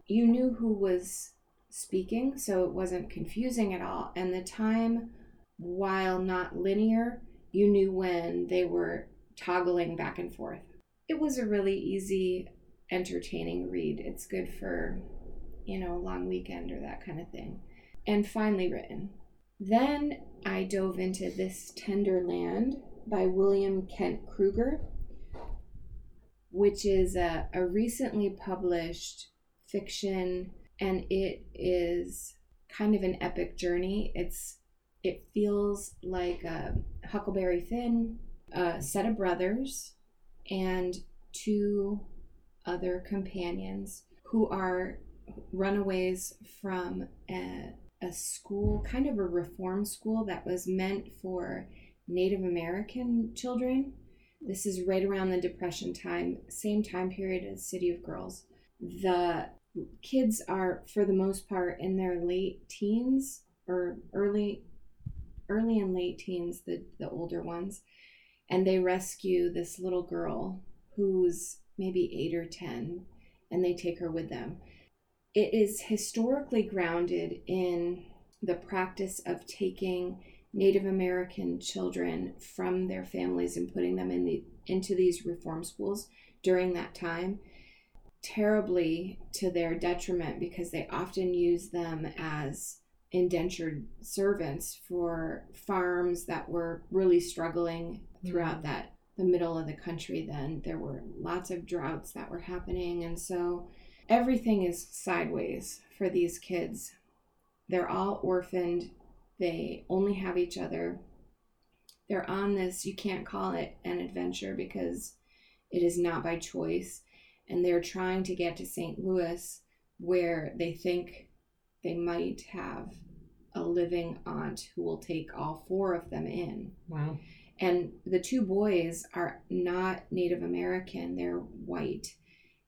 You knew who was speaking, so it wasn't confusing at all. And the time, while not linear, you knew when they were toggling back and forth. It was a really easy, entertaining read. It's good for, you know, a long weekend or that kind of thing. And finely written. Then I dove into This Tender Land by William Kent Krueger, which is a, a recently published fiction and it is kind of an epic journey. It's it feels like a Huckleberry Finn, a set of brothers, and two other companions who are runaways from a, a school, kind of a reform school that was meant for Native American children. This is right around the Depression time, same time period as City of Girls. The kids are, for the most part, in their late teens or early, early and late teens, the, the older ones, and they rescue this little girl who's maybe eight or ten, and they take her with them. It is historically grounded in the practice of taking Native American children from their families and putting them in the into these reform schools during that time terribly to their detriment because they often use them as indentured servants for farms that were really struggling throughout mm-hmm. that the middle of the country then there were lots of droughts that were happening and so everything is sideways for these kids they're all orphaned they only have each other. They're on this, you can't call it an adventure because it is not by choice. And they're trying to get to St. Louis where they think they might have a living aunt who will take all four of them in. Wow. And the two boys are not Native American, they're white.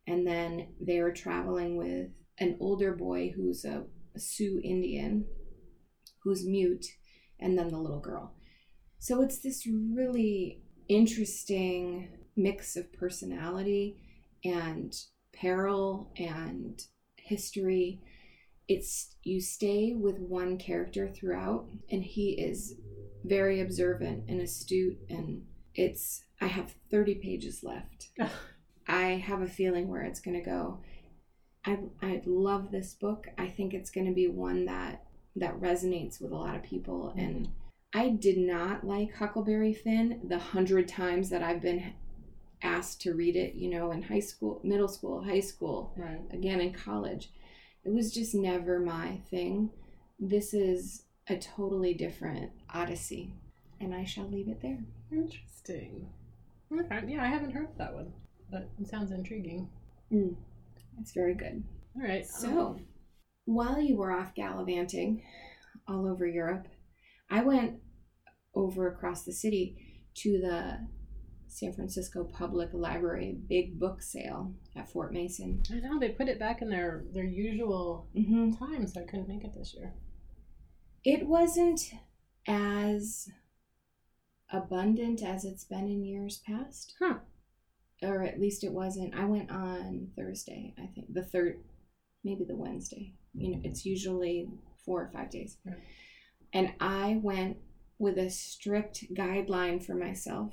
And then they are traveling with an older boy who's a, a Sioux Indian who's mute, and then the little girl. So it's this really interesting mix of personality and peril and history. It's you stay with one character throughout, and he is very observant and astute. And it's, I have 30 pages left. *laughs* I have a feeling where it's going to go. I, I love this book. I think it's going to be one that that resonates with a lot of people. Mm-hmm. And I did not like Huckleberry Finn the hundred times that I've been asked to read it, you know, in high school, middle school, high school, right. again in college. It was just never my thing. This is a totally different odyssey. And I shall leave it there. Interesting. Yeah, I haven't heard that one, but it sounds intriguing. Mm. It's very good. All right. So, um, while you were off gallivanting all over Europe, I went over across the city to the San Francisco Public Library big book sale at Fort Mason. I know they put it back in their their usual mm-hmm. time, so I couldn't make it this year. It wasn't as abundant as it's been in years past. Huh. Or at least it wasn't. I went on Thursday, I think. The third maybe the Wednesday you know it's usually four or five days right. and i went with a strict guideline for myself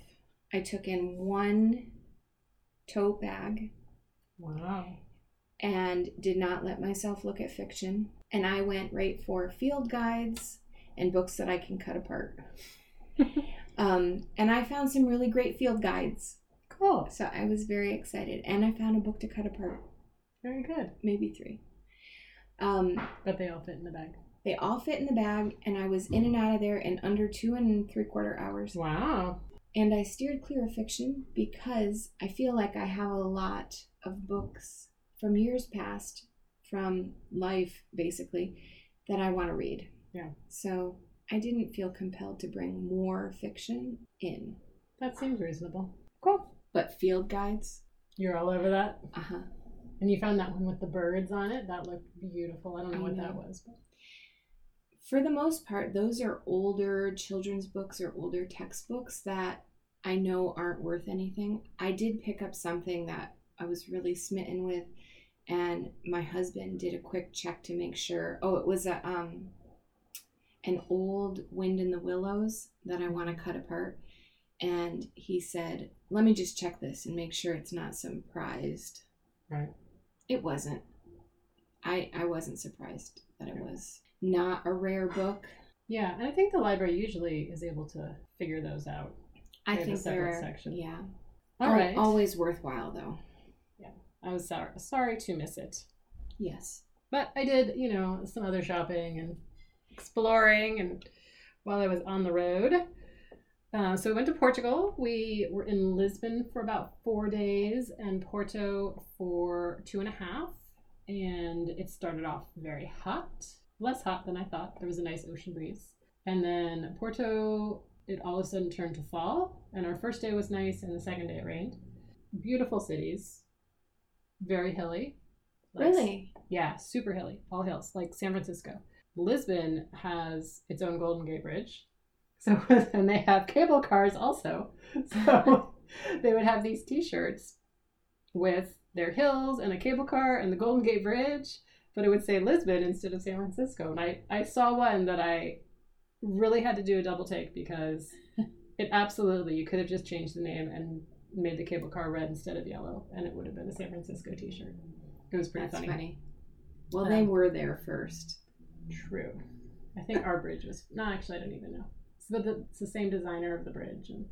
i took in one tote bag wow. and did not let myself look at fiction. And i went right for field guides and books that i can cut apart. *laughs* Um, and i found some really great field guides. Cool. So i was very excited. And i found a book to cut apart. Very good. Maybe three. Um, but they all fit in the bag. They all fit in the bag, and I was in and out of there in under two and three quarter hours. Wow. And I steered clear of fiction because I feel like I have a lot of books from years past, from life basically, that I want to read. Yeah. So I didn't feel compelled to bring more fiction in. That seems reasonable. Cool. But field guides, You're all over that. uh huh. And you found that one with the birds on it. That looked beautiful. I don't know I what that was, but For the most part, those are older children's books or older textbooks that I know aren't worth anything. I did pick up something that I was really smitten with, and my husband did a quick check to make sure. Oh, it was a um, an old Wind in the Willows that I want to cut apart, and he said, "Let me just check this and make sure it's not some prized." right. It wasn't. I I wasn't surprised that it was not a rare book. Yeah, and I think the library usually is able to figure those out. I They have a think separate they're section. yeah. All Al- right. Always worthwhile though. Yeah, I was sorry, sorry to miss it. Yes. But I did, you know, some other shopping and exploring and while I was on the road. Uh, so we went to Portugal. We were in Lisbon for about four days and Porto for two and a half. And it started off very hot, less hot than I thought. There was a nice ocean breeze. And then Porto, it all of a sudden turned to fall. And our first day was nice, and the second day it rained. Beautiful cities, very hilly. Like Really? yeah, super hilly, all hills, like San Francisco. Lisbon has its own Golden Gate Bridge. So, *laughs* and they have cable cars also. So, *laughs* they would have these t shirts with their hills and a cable car and the Golden Gate Bridge, but it would say Lisbon instead of San Francisco. And I, I saw one that I really had to do a double take because *laughs* it absolutely, you could have just changed the name and made the cable car red instead of yellow, and it would have been a San Francisco t shirt. It was pretty That's funny. funny. Well, they Um, were there first. True. I think our bridge was. No, actually, I don't even know. But the, it's the same designer of the bridge. And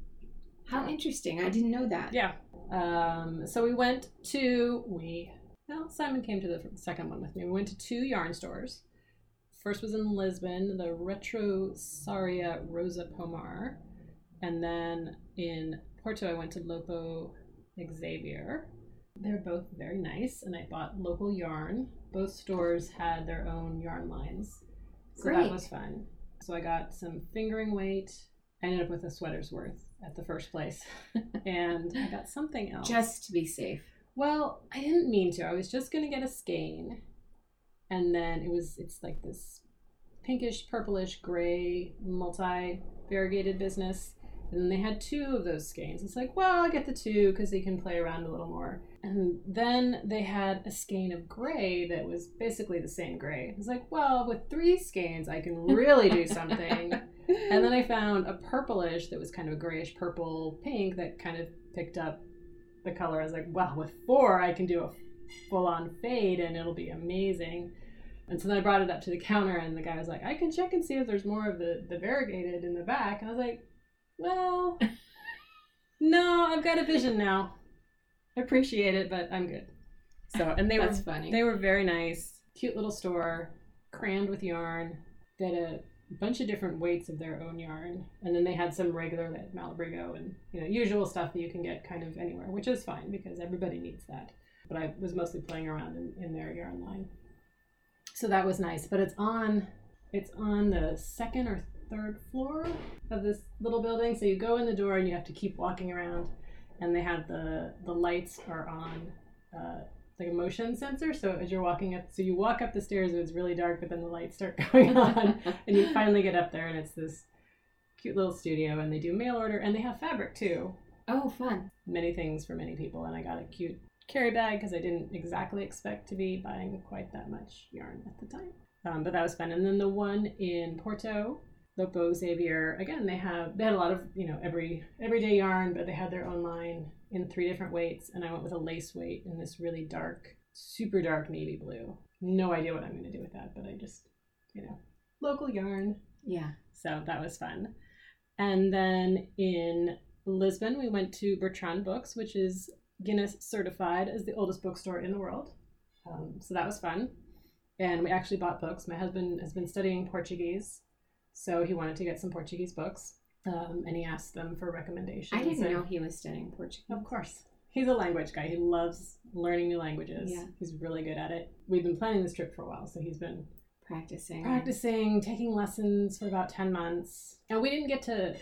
How interesting. I didn't know that. yeah. Um, so we went to we. Well, Simon came to the second one with me. We went to two yarn stores. First was in Lisbon, the Retrosaria Rosa Pomar, and then in Porto, I went to Lopo Xavier. They're both very nice, and I bought local yarn. Both stores had their own yarn lines, so Great. that was fun. So I got some fingering weight. I ended up with a sweater's worth at the first place, *laughs* and I got something else. Just to be safe. Well, I didn't mean to. I was just gonna get a skein, and then it was it's like this pinkish, purplish, gray, multi variegated business. And then they had two of those skeins. It's like, well, I'll get the two because they can play around a little more. And then they had a skein of gray that was basically the same gray. It's like, well, with three skeins, I can really do something. *laughs* And then I found a purplish that was kind of a grayish purple pink that kind of picked up the color. I was like, wow, with four, I can do a full on fade and it'll be amazing. And so then I brought it up to the counter and the guy was like, I can check and see if there's more of the, the variegated in the back. And I was like, well, no, I've got a vision now. I appreciate it, but I'm good. So, and they *laughs* were funny. they were very nice, cute little store, crammed with yarn. They had bunch of different weights of their own yarn, and then they had some regular like Malabrigo and you know usual stuff that you can get kind of anywhere, which is fine because everybody needs that. But I was mostly playing around in, in their yarn line, so that was nice. But it's on it's on the second or third floor of this little building, so you go in the door and you have to keep walking around, and they have the the lights are on. Uh, like a motion sensor. So as you're walking up, so you walk up the stairs and it's really dark, but then the lights start *laughs* going on, and you finally get up there, and it's this cute little studio, and they do mail order, and they have fabric too. oh, fun. Many things for many people, and I got a cute carry bag because I didn't exactly expect to be buying quite that much yarn at the time. Um, but that was fun. And then the one in Porto, Lopo Xavier, again they have they had a lot of you know every everyday yarn, but they had their own line in three different weights, and I went with a lace weight in this really dark, super dark navy blue. No idea what I'm going to do with that, but I just you know local yarn. Yeah. So that was fun. And then in Lisbon, we went to Bertrand Books, which is Guinness certified as the oldest bookstore in the world. Um, so that was fun. And we actually bought books. My husband has been studying Portuguese, so he wanted to get some Portuguese books. Um, and he asked them for recommendations. I didn't and- know he was studying Portuguese. Of course. He's a language guy. He loves learning new languages. Yeah. He's really good at it. We've been planning this trip for a while, so he's been Practicing. practicing, taking lessons for about 10 months. And we didn't get to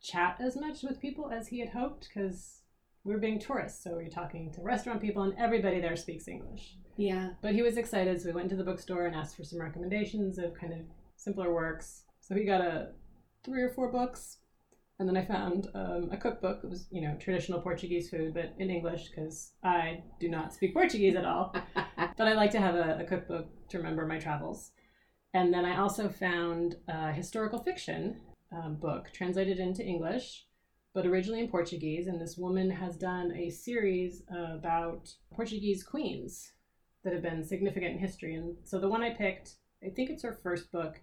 chat as much with people as he had hoped because we were being tourists. So we were talking to restaurant people, and everybody there speaks English. Yeah. But he was excited, so we went into the bookstore and asked for some recommendations of kind of simpler works. So he got a three or four books, and then I found um, a cookbook. It was you know traditional Portuguese food, but in English because I do not speak Portuguese at all. *laughs* but I like to have a, a cookbook to remember my travels. And then I also found a historical fiction um, book translated into English, but originally in Portuguese. And this woman has done a series about Portuguese queens that have been significant in history. And so the one I picked, I think it's her first book,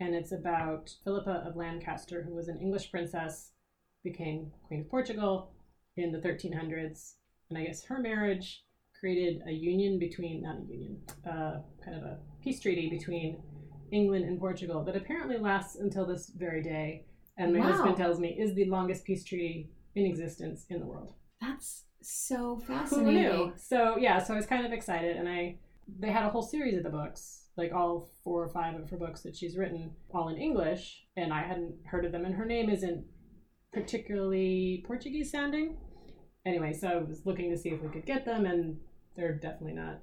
and it's about Philippa of Lancaster, who was an English princess, became Queen of Portugal in the 1300s. And I guess her marriage created a union between, not a union, uh, kind of a peace treaty between England and Portugal that apparently lasts until this very day. And my Wow. husband tells me is the longest peace treaty in existence in the world. That's so fascinating. Who knew? So yeah, so I was kind of excited, and I they had a whole series of the books, like all four or five of her books that she's written, all in English, and I hadn't heard of them, and her name isn't particularly Portuguese sounding. Anyway, so I was looking to see if we could get them, and they're definitely not.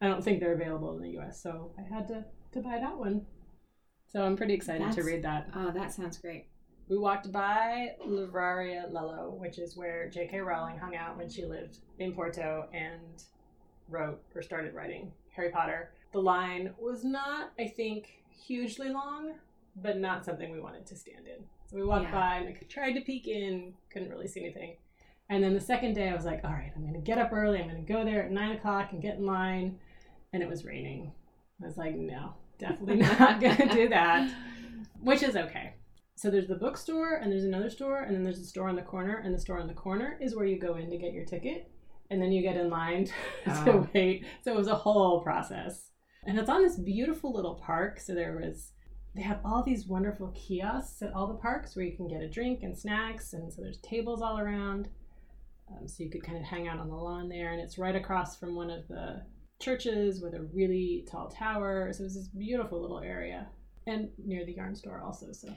I don't think they're available in the U.S., so I had to to buy that one. So I'm pretty excited to read that. Oh, that sounds great. We walked by Livraria Lello, which is where J.K. Rowling hung out when she lived in Porto and wrote or started writing Harry Potter. The line was not, I think, hugely long, but not something we wanted to stand in. So we walked Yeah. by and I tried to peek in, couldn't really see anything. And then the second day, I was like, all right, I'm going to get up early. I'm going to go there at nine o'clock and get in line. And it was raining. I was like, no, definitely *laughs* not going to do that, which is okay. So there's the bookstore and there's another store and then there's a store on the corner and the store on the corner is where you go in to get your ticket and then you get in line *laughs* to Oh. wait. So it was a whole process. And it's on this beautiful little park. So there was they have all these wonderful kiosks at all the parks where you can get a drink and snacks and so there's tables all around. Um, so you could kind of hang out on the lawn there and it's right across from one of the churches with a really tall tower. So it was this beautiful little area. And near the yarn store also. So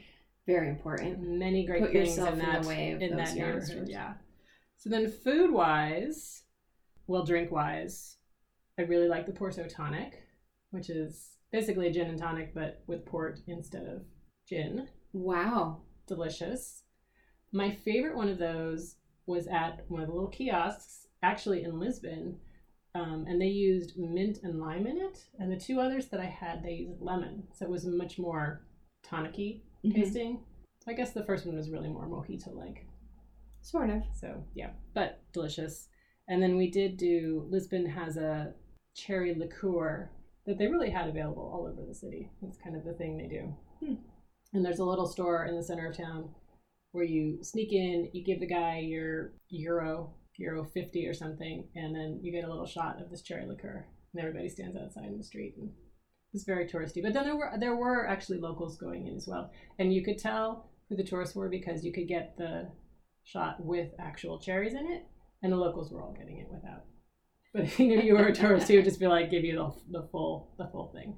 Very important. many great Put things in in that the way of in those that yarn neighborhood. stores. Yeah. So then, food wise, well, drink wise, I really like the Porto tonic, which is basically a gin and tonic but with port instead of gin. Wow. Delicious. My favorite one of those was at one of the little kiosks, actually in Lisbon. Um, and they used mint and lime in it. And the two others that I had, they used lemon. So it was much more tonic-y Mhm. tasting. I guess the first one was really more mojito like. Sort of. So yeah, but delicious. And then we did do Lisbon has a cherry liqueur that they really had available all over the city. That's kind of the thing they do. Hmm. And there's a little store in the center of town where you sneak in, you give the guy your euro, euro 50 or something, and then you get a little shot of this cherry liqueur. And everybody stands outside in the street and it's very touristy. But then there were there were actually locals going in as well. And you could tell who the tourists were because you could get the shot with actual cherries in it, and the locals were all getting it without. But *laughs* if he knew you were a tourist, he would just be like, give you the, the full the full thing.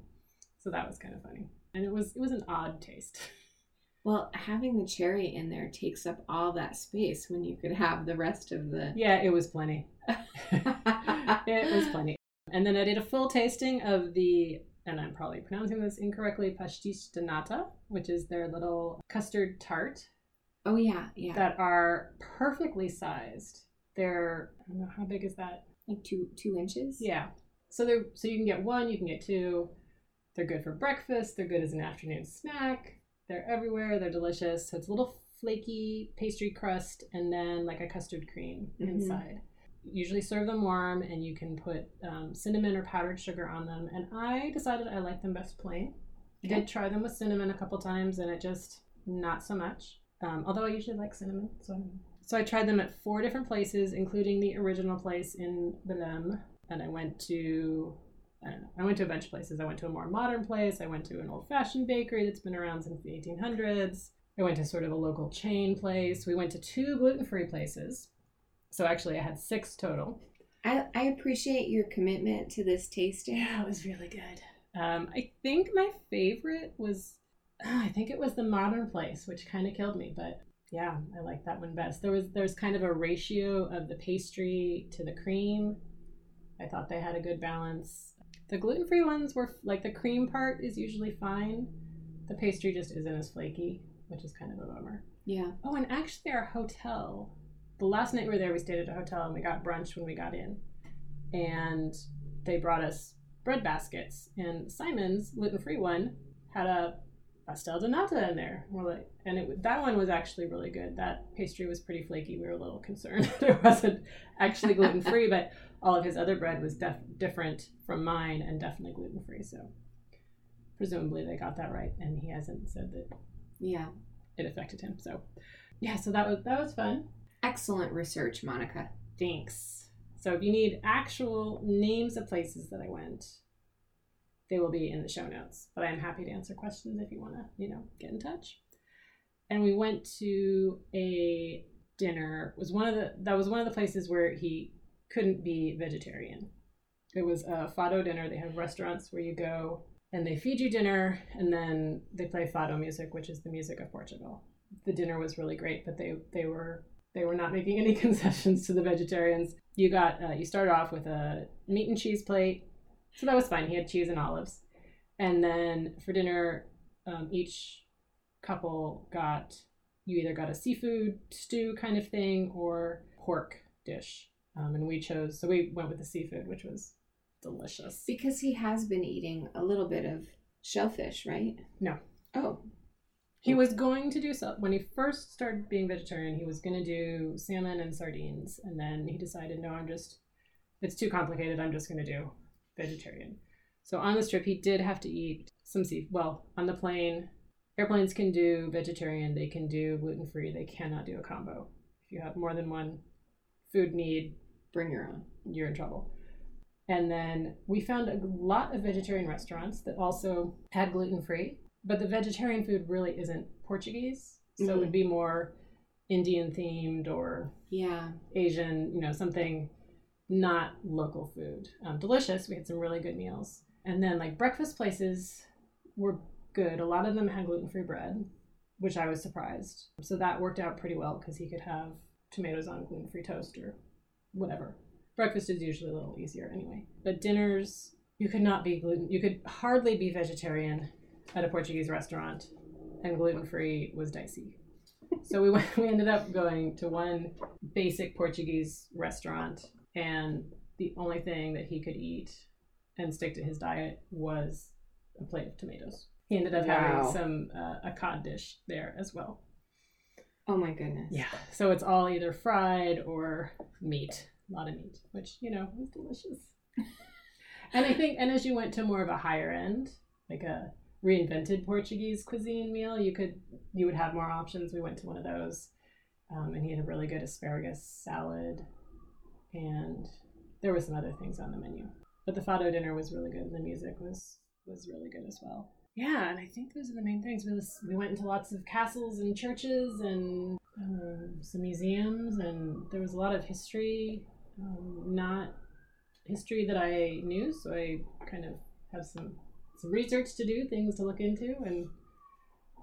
So that was kind of funny, and it was it was an odd taste. *laughs* Well, having the cherry in there takes up all that space when you could have the rest of the. Yeah, it was plenty. *laughs* it was plenty. And then I did a full tasting of the, and I'm probably pronouncing this incorrectly, pastis de nata, which is their little custard tart Oh yeah, yeah. that are perfectly sized. They're I don't know how big is that? Like two two inches. Yeah. So they're so you can get one, you can get two. They're good for breakfast. They're good as an afternoon snack. They're everywhere. They're delicious. So it's a little flaky pastry crust and then like a custard cream Mhm. inside. Usually serve them warm, and you can put um, cinnamon or powdered sugar on them. And I decided I like them best plain. I Okay. did try them with cinnamon a couple times, and it just not so much. Um, although I usually like cinnamon, so I so I tried them at four different places, including the original place in Belém. And I went to I don't know. I went to a bunch of places. I went to a more modern place. I went to an old-fashioned bakery that's been around since the 1800s. I went to sort of a local chain place. We went to two gluten-free places. So actually, I had six total. I, I appreciate your commitment to this tasting. *laughs* Yeah, it was really good. Um, I think my favorite was, I think it was the Modern Place, which kind of killed me, but yeah, I like that one best. There was there's kind of a ratio of the pastry to the cream. I thought they had a good balance. The gluten free ones were like the cream part is usually fine. The pastry just isn't as flaky, which is kind of a bummer. Yeah. Oh, and actually, our hotel, the last night we were there, we stayed at a hotel and we got brunch when we got in. And they brought us bread baskets. And Simon's gluten free one had a pastel de nata in there. We're like, and it, that one was actually really good. That pastry was pretty flaky. We were a little concerned *laughs* it wasn't actually gluten free, but all of his other bread was def- different from mine and definitely gluten free. So presumably they got that right, and he hasn't said that. Yeah, it affected him. So yeah, so that was that was fun. Excellent research, Monica. Thanks. So if you need actual names of places that I went, they will be in the show notes. But I'm happy to answer questions if you want to, you know, get in touch. And we went to a dinner. It was one of the that was one of the places where he couldn't be vegetarian. It was a fado dinner. They have restaurants where you go and they feed you dinner and then they play fado music, which is the music of Portugal. The dinner was really great, but they they were they were not making *laughs* any concessions to the vegetarians. You got uh, you started off with a meat and cheese plate, so that was fine. He had cheese and olives, and then for dinner, um, each couple got you either got a seafood stew kind of thing or pork dish, um, and we chose so we went with the seafood, which was delicious. Because he has been eating a little bit of shellfish, right? No. Oh. He was going to do so when he first started being vegetarian. He was going to do salmon and sardines, and then he decided, no, I'm just it's too complicated. I'm just going to do vegetarian. So on this trip, he did have to eat some sea. Well, on the plane, airplanes can do vegetarian. They can do gluten free. They cannot do a combo. If you have more than one food need, bring your own. You're in trouble. And then we found a lot of vegetarian restaurants that also had gluten free, but the vegetarian food really isn't Portuguese. So mm-hmm. it would mm-hmm. be more Indian themed or yeah, Asian, you know, something not local food. Um, delicious. We had some really good meals. And then like breakfast places were good. A lot of them had gluten free bread, which I was surprised. So that worked out pretty well because he could have tomatoes on gluten free toast or whatever. Breakfast is usually a little easier anyway. But dinners, you could not be gluten. You could hardly be vegetarian at a Portuguese restaurant, and gluten free was dicey. so we *laughs* went, we ended up going to one basic Portuguese restaurant, and the only thing that he could eat and stick to his diet was a plate of tomatoes. He ended up wow. having some uh, a cod dish there as well. Oh my goodness. Yeah. So it's all either fried or meat a lot of meat, which you know was delicious. *laughs* and I think, and as you went to more of a higher end, like a reinvented Portuguese cuisine meal, you could you would have more options. We went to one of those, um, and he had a really good asparagus salad, and there were some other things on the menu. But the fado dinner was really good, and the music was was really good as well. Yeah, and I think those are the main things. We, was, we went into lots of castles and churches and um, some museums, and there was a lot of history um, not history that I knew, so I kind of have some some research to do, things to look into, and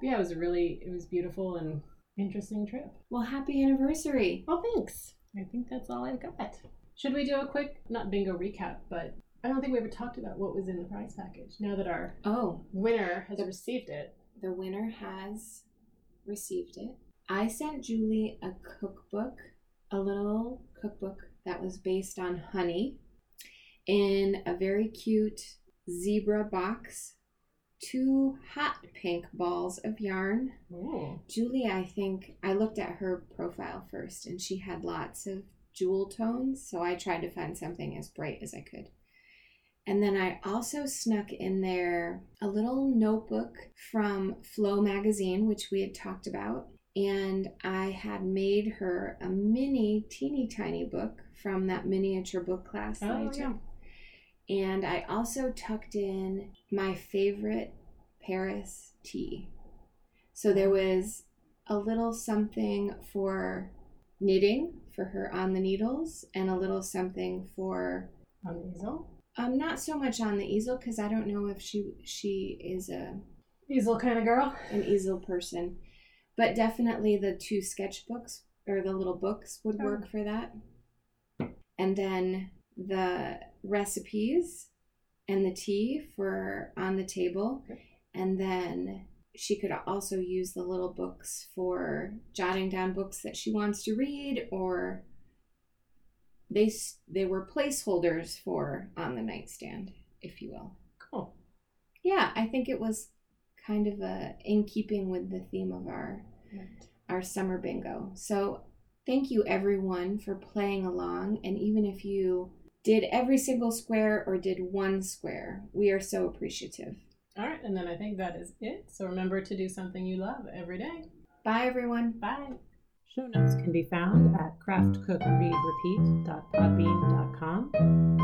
yeah, it was a really it was beautiful and interesting trip. Well, happy anniversary! Well, thanks. I think that's all I've got. Should we do a quick not bingo recap, but I don't think we ever talked about what was in the prize package. Now that our oh winner has the, received it, the winner has received it. I sent Julie a cookbook, a little cookbook that was based on honey in a very cute zebra box, two hot pink balls of yarn. Ooh. Julie, I think I looked at her profile first and she had lots of jewel tones, so I tried to find something as bright as I could. And then I also snuck in there a little notebook from Flow magazine, which we had talked about and I had made her a mini, teeny tiny book from that miniature book class that oh, I took. And I also tucked in my favorite Paris tea. So there was a little something for knitting for her on the needles and a little something for on the easel. Um, not so much on the easel because I don't know if she she is a easel kind of girl, an easel person, but definitely the two sketchbooks or the little books would work oh. for that. And then the recipes and the tea for on the table, and then she could also use the little books for jotting down books that she wants to read or they they were placeholders for on the nightstand if you will. Cool. Yeah i think it was kind of a in keeping with the theme of our right. our summer bingo. So thank you everyone for playing along. And even if you did every single square or did one square we are so appreciative all right, and then I think that is it. So remember to do something you love every day. Bye, everyone. Bye. Show notes can be found at craftcookreadrepeat.podbean.com.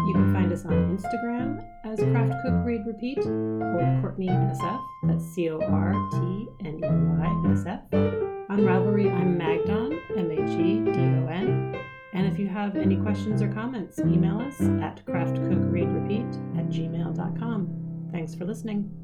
You can find us on Instagram as craftcookreadrepeat or Cortney SF, that's C O R T N E Y S F. On Ravelry, I'm Magdon, M A G D O N. And if you have any questions or comments, email us at craftcookreadrepeat at gmail.com. Thanks for listening.